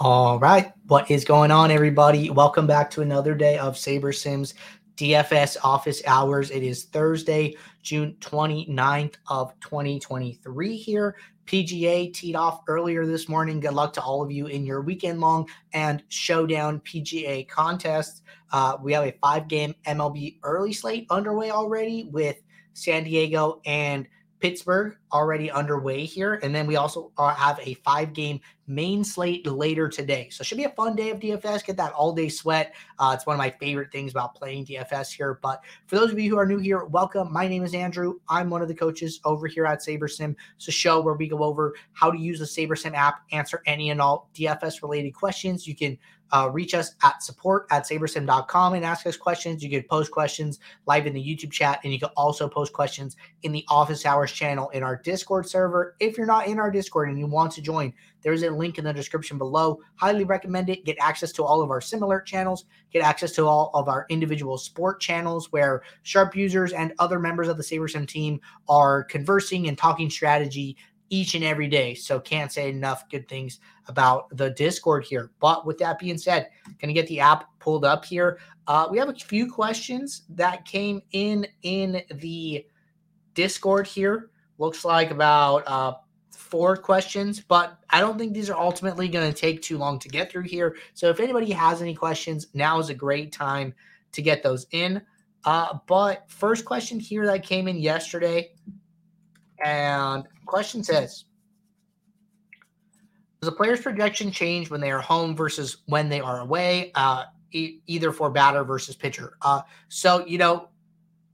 All right. What is going on, everybody? Welcome back to another day of SaberSims DFS office hours. It is Thursday, June 29th of 2023 here. PGA teed off earlier this morning. Good luck to all of you in your weekend long and showdown PGA contests. Uh, we have a five game MLB early slate underway already with San Diego and Pittsburgh already underway here. And then we also have a five game main slate later today. So it should be a fun day of DFS. Get that all day sweat. Uh, it's one of my favorite things about playing DFS here. But for those of you who are new here, welcome. My name is Andrew. I'm one of the coaches over here at SaberSim. It's a show where we go over how to use the SaberSim app, answer any and all DFS related questions. You can uh, reach us at support at sabersim.com and ask us questions. You can post questions live in the YouTube chat, and you can also post questions in the office hours channel in our Discord server. If you're not in our Discord and you want to join, there's a link in the description below. Highly recommend it. Get access to all of our similar channels, get access to all of our individual sport channels where sharp users and other members of the SaberSim team are conversing and talking strategy each and every day. So can't say enough good things about the Discord here. But with that being said, to get the app pulled up here. Uh, we have a few questions that came in in the Discord here. Looks like about uh, four questions, but I don't think these are ultimately going to take too long to get through here. So if anybody has any questions, now is a great time to get those in. Uh, but first question here that came in yesterday, and question says, does a player's projection change when they are home versus when they are away, uh, e- either for batter versus pitcher? Uh, so, you know,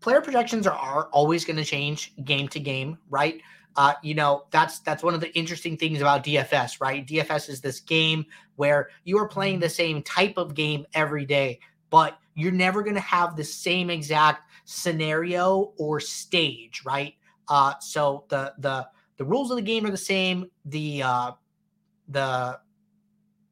player projections are, are always going to change game to game, right? Uh, you know, that's that's one of the interesting things about DFS, right? DFS is this game where you are playing the same type of game every day, but you're never going to have the same exact scenario or stage, right? Uh, so the the the rules of the game are the same. The uh, the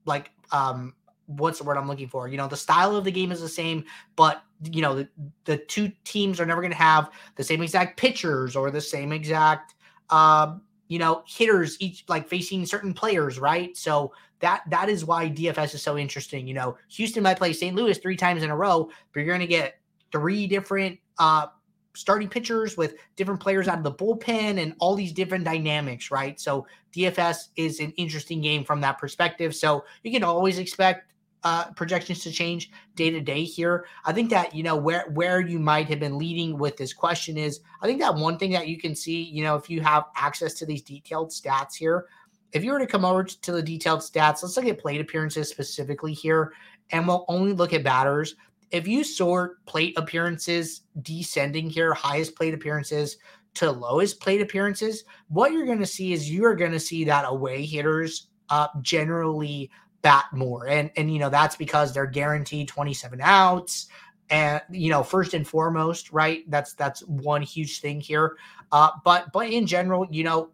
like um what's the word I'm looking for? You know, the style of the game is the same, but you know, the, the two teams are never going to have the same exact pitchers or the same exact um, you know, hitters each like facing certain players, right? So that that is why DFS is so interesting. You know, Houston might play St. Louis three times in a row, but you're going to get three different uh starting pitchers with different players out of the bullpen and all these different dynamics, right? So DFS is an interesting game from that perspective. So you can always expect uh, projections to change day to day here. I think that you know where where you might have been leading with this question is I think that one thing that you can see, you know, if you have access to these detailed stats here, if you were to come over to the detailed stats, let's look at plate appearances specifically here, and we'll only look at batters if you sort plate appearances descending here, highest plate appearances to lowest plate appearances, what you're going to see is you're going to see that away hitters uh, generally bat more. And, and, you know, that's because they're guaranteed 27 outs. And, you know, first and foremost, right? That's, that's one huge thing here. Uh, but, but in general, you know,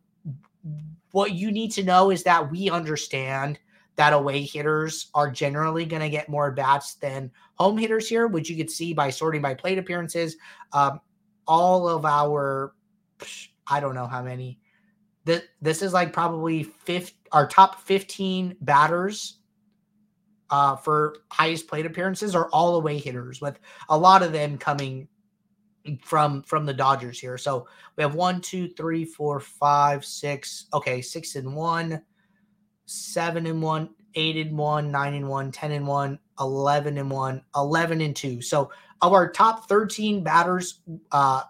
what you need to know is that we understand that away hitters are generally going to get more bats than home hitters here, which you could see by sorting by plate appearances. Um, all of our, I don't know how many. This, this is like probably fifth, our top 15 batters uh, for highest plate appearances are all away hitters, with a lot of them coming from from the Dodgers here. So we have one, two, three, four, five, six. Okay, six and one seven and one, eight and one, nine and one, 10 and one, 11 and one, 11 and two. So of our top 13 batters uh,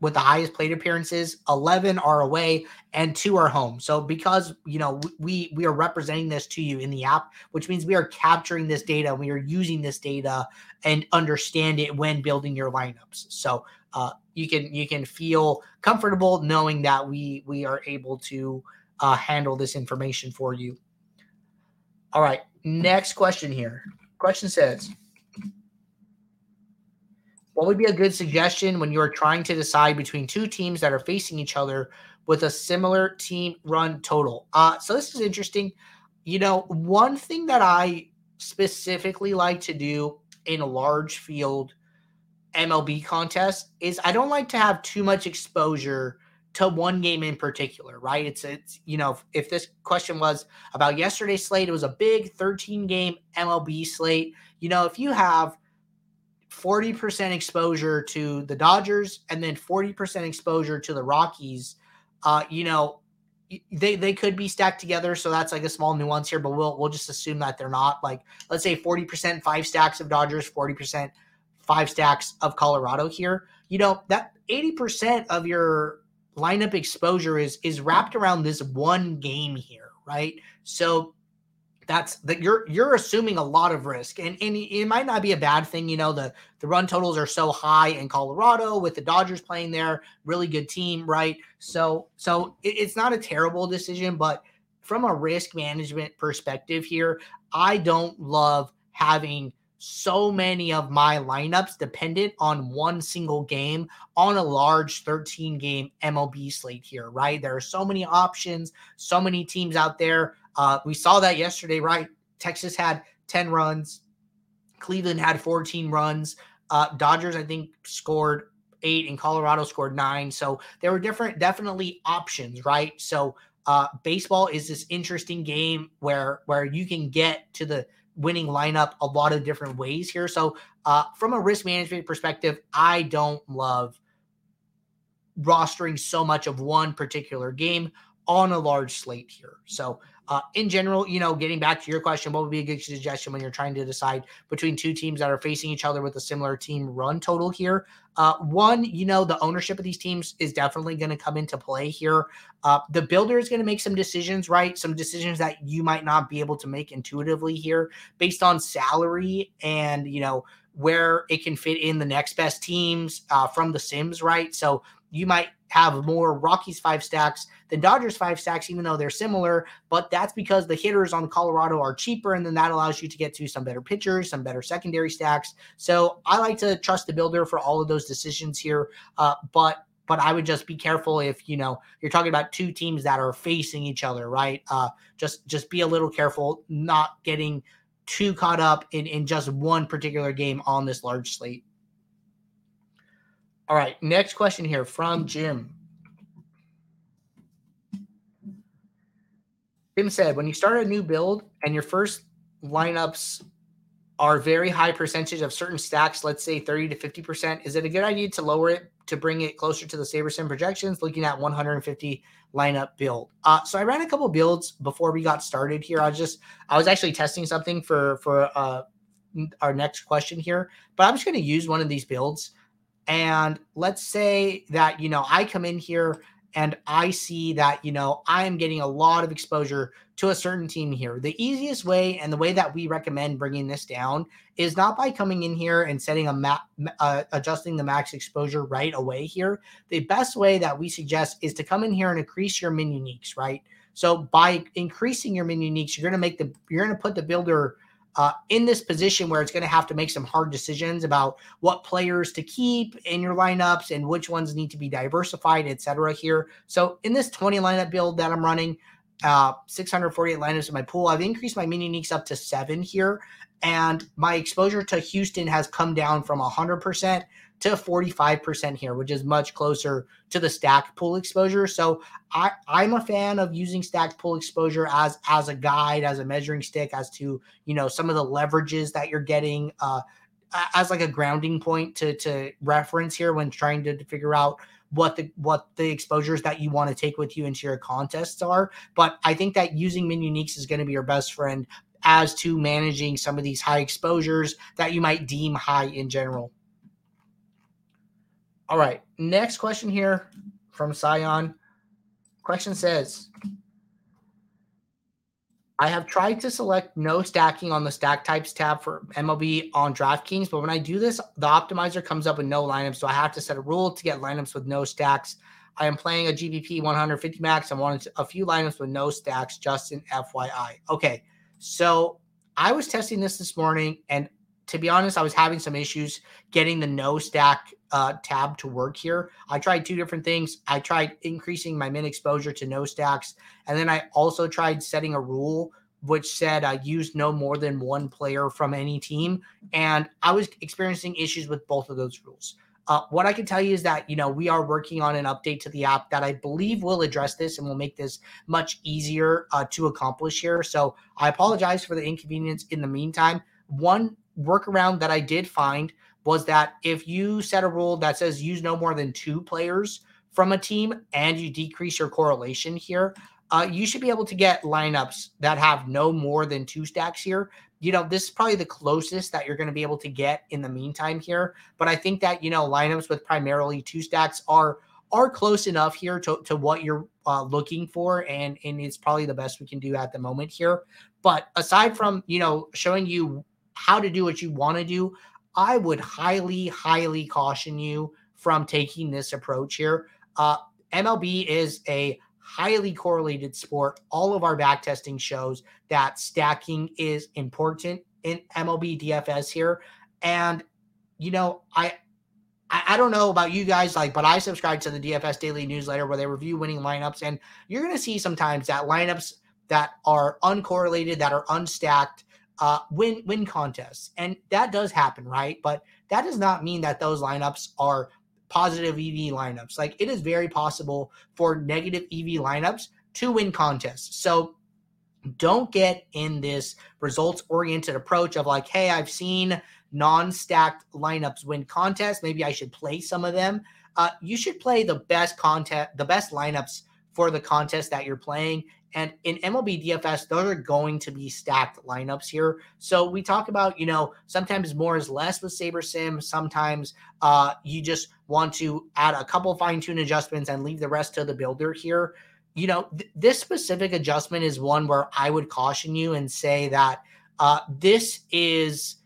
with the highest plate appearances, 11 are away and two are home. So because, you know, we, we are representing this to you in the app, which means we are capturing this data. We are using this data and understand it when building your lineups. So uh, you can, you can feel comfortable knowing that we, we are able to uh, handle this information for you. All right. Next question here. Question says What would be a good suggestion when you're trying to decide between two teams that are facing each other with a similar team run total? Uh, so this is interesting. You know, one thing that I specifically like to do in a large field MLB contest is I don't like to have too much exposure to one game in particular, right? It's it's you know, if this question was about yesterday's slate, it was a big 13 game MLB slate. You know, if you have 40% exposure to the Dodgers and then 40% exposure to the Rockies, uh, you know, they they could be stacked together, so that's like a small nuance here, but we'll we'll just assume that they're not. Like, let's say 40% five stacks of Dodgers, 40% five stacks of Colorado here. You know, that 80% of your lineup exposure is is wrapped around this one game here, right? So that's that you're you're assuming a lot of risk and and it might not be a bad thing you know the the run totals are so high in colorado with the dodgers playing there really good team right so so it, it's not a terrible decision but from a risk management perspective here i don't love having so many of my lineups dependent on one single game on a large 13 game MLB slate here, right? There are so many options, so many teams out there. Uh, we saw that yesterday, right? Texas had 10 runs, Cleveland had 14 runs. Uh, Dodgers, I think, scored eight, and Colorado scored nine. So there were different, definitely options, right? So uh, baseball is this interesting game where where you can get to the winning lineup a lot of different ways here. So uh, from a risk management perspective, I don't love rostering so much of one particular game on a large slate here. So uh, in general, you know, getting back to your question, what would be a good suggestion when you're trying to decide between two teams that are facing each other with a similar team run total here? Uh, one, you know, the ownership of these teams is definitely going to come into play here. Uh, the builder is going to make some decisions, right? Some decisions that you might not be able to make intuitively here based on salary and, you know, where it can fit in the next best teams uh, from the Sims, right? So you might have more Rockies five stacks than Dodgers five stacks, even though they're similar. But that's because the hitters on Colorado are cheaper, and then that allows you to get to some better pitchers, some better secondary stacks. So I like to trust the builder for all of those decisions here. Uh, but but I would just be careful if you know you're talking about two teams that are facing each other, right? Uh, just just be a little careful, not getting too caught up in in just one particular game on this large slate. All right, next question here from Jim. Jim said, when you start a new build and your first lineups are very high percentage of certain stacks, let's say 30 to 50%, is it a good idea to lower it to bring it closer to the SaberSim projections, looking at 150 lineup build? Uh, so I ran a couple builds before we got started here. I was just, I was actually testing something for, for uh, our next question here, but I'm just going to use one of these builds and let's say that, you know, I come in here and I see that, you know, I am getting a lot of exposure to a certain team here. The easiest way and the way that we recommend bringing this down is not by coming in here and setting a map, uh, adjusting the max exposure right away here. The best way that we suggest is to come in here and increase your min uniques, right? So by increasing your min uniques, you're going to make the, you're going to put the builder uh, in this position where it's going to have to make some hard decisions about what players to keep in your lineups and which ones need to be diversified, et cetera. Here, so in this 20 lineup build that I'm running, uh, 648 lineups in my pool, I've increased my mini uniques up to seven here, and my exposure to Houston has come down from 100% to 45% here, which is much closer to the stacked pool exposure. So I, I'm a fan of using stacked pool exposure as as a guide, as a measuring stick, as to you know some of the leverages that you're getting uh, as like a grounding point to to reference here when trying to, to figure out what the what the exposures that you want to take with you into your contests are. But I think that using min uniques is going to be your best friend as to managing some of these high exposures that you might deem high in general. All right. Next question here from Sion. Question says I have tried to select no stacking on the stack types tab for MLB on DraftKings, but when I do this, the optimizer comes up with no lineups. So I have to set a rule to get lineups with no stacks. I am playing a GPP 150 max. I wanted a few lineups with no stacks, just in FYI. Okay. So I was testing this this morning, and to be honest, I was having some issues getting the no stack uh, tab to work here. I tried two different things. I tried increasing my min exposure to no stacks, and then I also tried setting a rule which said I used no more than one player from any team, and I was experiencing issues with both of those rules. Uh, what I can tell you is that you know we are working on an update to the app that I believe will address this and will make this much easier uh, to accomplish here. So I apologize for the inconvenience in the meantime. One workaround that I did find was that if you set a rule that says use no more than two players from a team and you decrease your correlation here, uh, you should be able to get lineups that have no more than two stacks here. You know, this is probably the closest that you're going to be able to get in the meantime here. But I think that, you know, lineups with primarily two stacks are are close enough here to, to what you're uh, looking for and and it's probably the best we can do at the moment here but aside from you know showing you how to do what you want to do i would highly highly caution you from taking this approach here uh, mlb is a highly correlated sport. All of our back testing shows that stacking is important in MLB DFS here. And, you know, I, I, don't know about you guys, like, but I subscribe to the DFS daily newsletter where they review winning lineups. And you're going to see sometimes that lineups that are uncorrelated, that are unstacked, uh, win win contests, and that does happen, right? But that does not mean that those lineups are positive EV lineups. Like it is very possible for negative EV lineups to win contests. So don't get in this results oriented approach of like, hey, I've seen non stacked lineups win contests. Maybe I should play some of them. Uh, you should play the best content, the best lineups for the contest that you're playing. And in MLB DFS, those are going to be stacked lineups here. So we talk about, you know, sometimes more is less with SaberSim. Sometimes uh, you just want to add a couple fine tune adjustments and leave the rest to the builder here. You know, th- this specific adjustment is one where I would caution you and say that uh, this is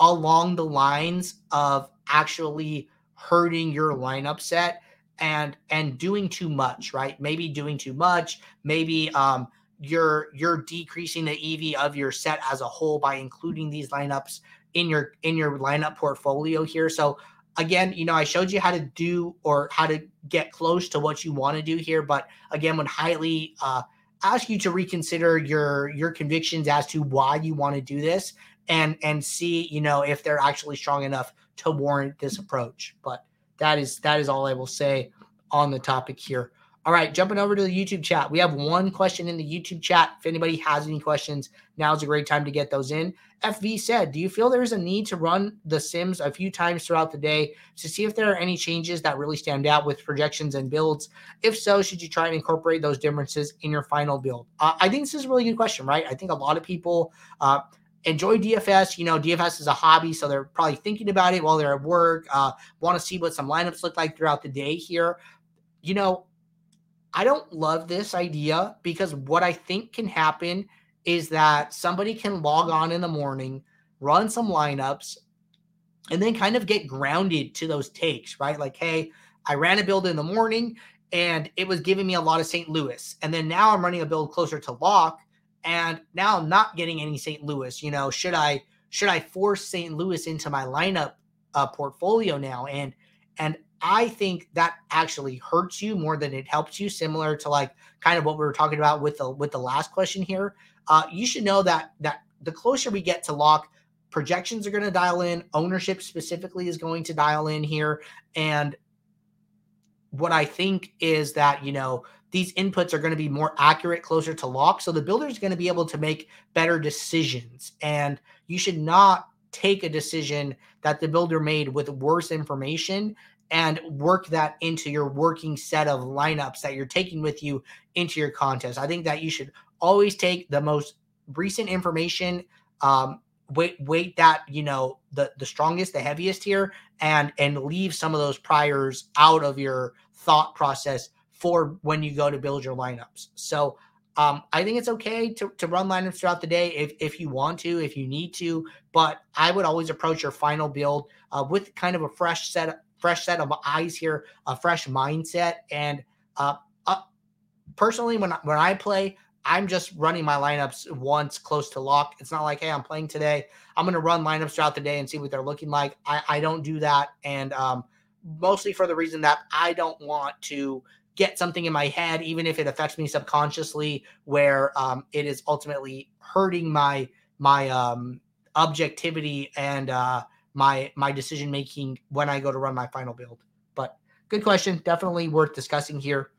along the lines of actually hurting your lineup set and and doing too much right? Maybe doing too much maybe um you're you're decreasing the ev of your set as a whole by including these lineups in your in your lineup portfolio here. So again you know i showed you how to do or how to get close to what you want to do here but again would highly uh ask you to reconsider your your convictions as to why you want to do this and and see you know if they're actually strong enough to warrant this approach. But that is that is all I will say on the topic here. All right, jumping over to the YouTube chat. We have one question in the YouTube chat. If anybody has any questions, now's a great time to get those in. FV said, Do you feel there's a need to run the Sims a few times throughout the day to see if there are any changes that really stand out with projections and builds? If so, should you try and incorporate those differences in your final build? Uh, I think this is a really good question, right? I think a lot of people, uh, enjoy DFS. You know, DFS is a hobby, so they're probably thinking about it while they're at work. Uh, Want to see what some lineups look like throughout the day here. You know, I don't love this idea because what I think can happen is that somebody can log on in the morning, run some lineups, and then kind of get grounded to those takes, right? Like, hey, I ran a build in the morning and it was giving me a lot of St. Louis. And then now I'm running a build closer to lock and now I'm not getting any St. Louis. You know, should I should I force St. Louis into my lineup uh, portfolio now? And and I think that actually hurts you more than it helps you. Similar to like kind of what we were talking about with the with the last question here. Uh, you should know that that the closer we get to lock, projections are going to dial in. Ownership specifically is going to dial in here, and what I think is that you know these inputs are going to be more accurate, closer to lock. So the builder is going to be able to make better decisions. And you should not take a decision that the builder made with worse information and work that into your working set of lineups that you're taking with you into your contest. I think that you should always take the most recent information, um, weight weight that you know the the strongest, the heaviest here, and and leave some of those priors out of your thought process for when you go to build your lineups. So um, I think it's okay to, to run lineups throughout the day if, if you want to, if you need to, but I would always approach your final build uh, with kind of a fresh set, fresh set of eyes here, a fresh mindset. And uh, uh, personally, when when I play, I'm just running my lineups once close to lock. It's not like, hey, I'm playing today. I'm going to run lineups throughout the day and see what they're looking like. I, I don't do that, and um, mostly for the reason that I don't want to get something in my head, even if it affects me subconsciously, where um, it is ultimately hurting my my um, objectivity and uh, my my decision making when I go to run my final build. But good question, definitely worth discussing here.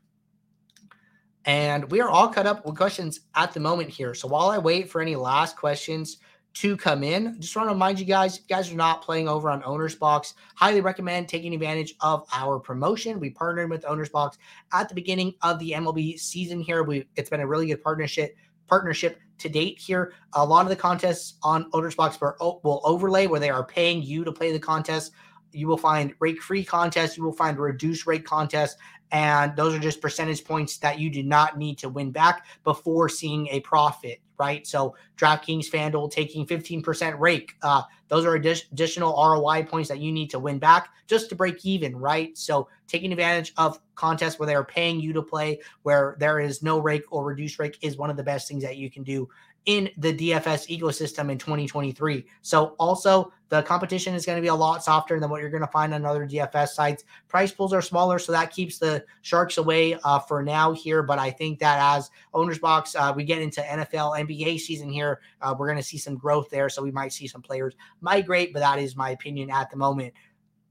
And we are all cut up with questions at the moment here. So while I wait for any last questions to come in, just want to remind you guys, if you guys are not playing over on OwnersBox, highly recommend taking advantage of our promotion. We partnered with OwnersBox at the beginning of the MLB season here. We it's been a really good partnership partnership to date here. A lot of the contests on OwnersBox oh, will overlay where they are paying you to play the contest. You will find rake free contests. You will find reduced rate contests. And those are just percentage points that you do not need to win back before seeing a profit, right? So DraftKings, FanDuel taking 15% rake. Uh, those are additional ROI points that you need to win back just to break even, right? So taking advantage of contests where they are paying you to play, where there is no rake or reduced rake, is one of the best things that you can do in the DFS ecosystem in 2023. So also the competition is going to be a lot softer than what you're going to find on other DFS sites. Prize pools are smaller, so that keeps the sharks away uh, for now here. But I think that as OwnersBox, uh, we get into NFL, NBA season here, uh, we're going to see some growth there. So we might see some players migrate, but that is my opinion at the moment.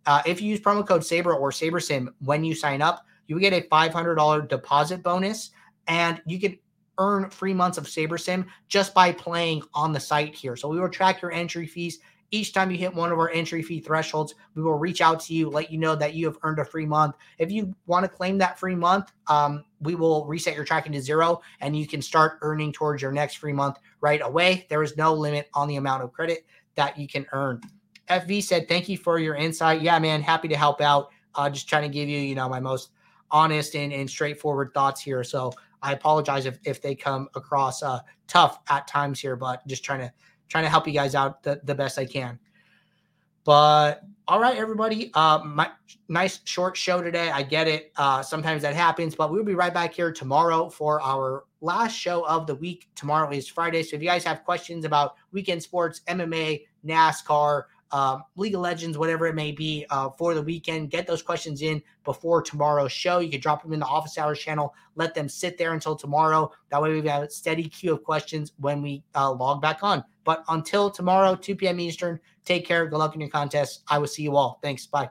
Uh, if you use promo code Saber or SaberSim when you sign up, you get a $500 deposit bonus and you can earn free months of SaberSim just by playing on the site here. So we will track your entry fees. Each time you hit one of our entry fee thresholds, we will reach out to you, let you know that you have earned a free month. If you want to claim that free month, um, we will reset your tracking to zero and you can start earning towards your next free month right away. There is no limit on the amount of credit that you can earn. FV said, Thank you for your insight. Yeah, man, happy to help out. Uh, just trying to give you, you know, my most honest and, and straightforward thoughts here. So I apologize if, if they come across uh, tough at times here, but just trying to trying to help you guys out the, the best I can. But all right, everybody. Uh, my nice short show today. I get it. Uh, sometimes that happens, but we'll be right back here tomorrow for our last show of the week. Tomorrow is Friday. So if you guys have questions about weekend sports, MMA, NASCAR, uh, League of Legends, whatever it may be, uh, for the weekend. Get those questions in before tomorrow's show. You can drop them in the office hours channel. Let them sit there until tomorrow. That way, we have got a steady queue of questions when we uh, log back on. But until tomorrow, 2 p.m. Eastern, take care. Good luck in your contest. I will see you all. Thanks. Bye.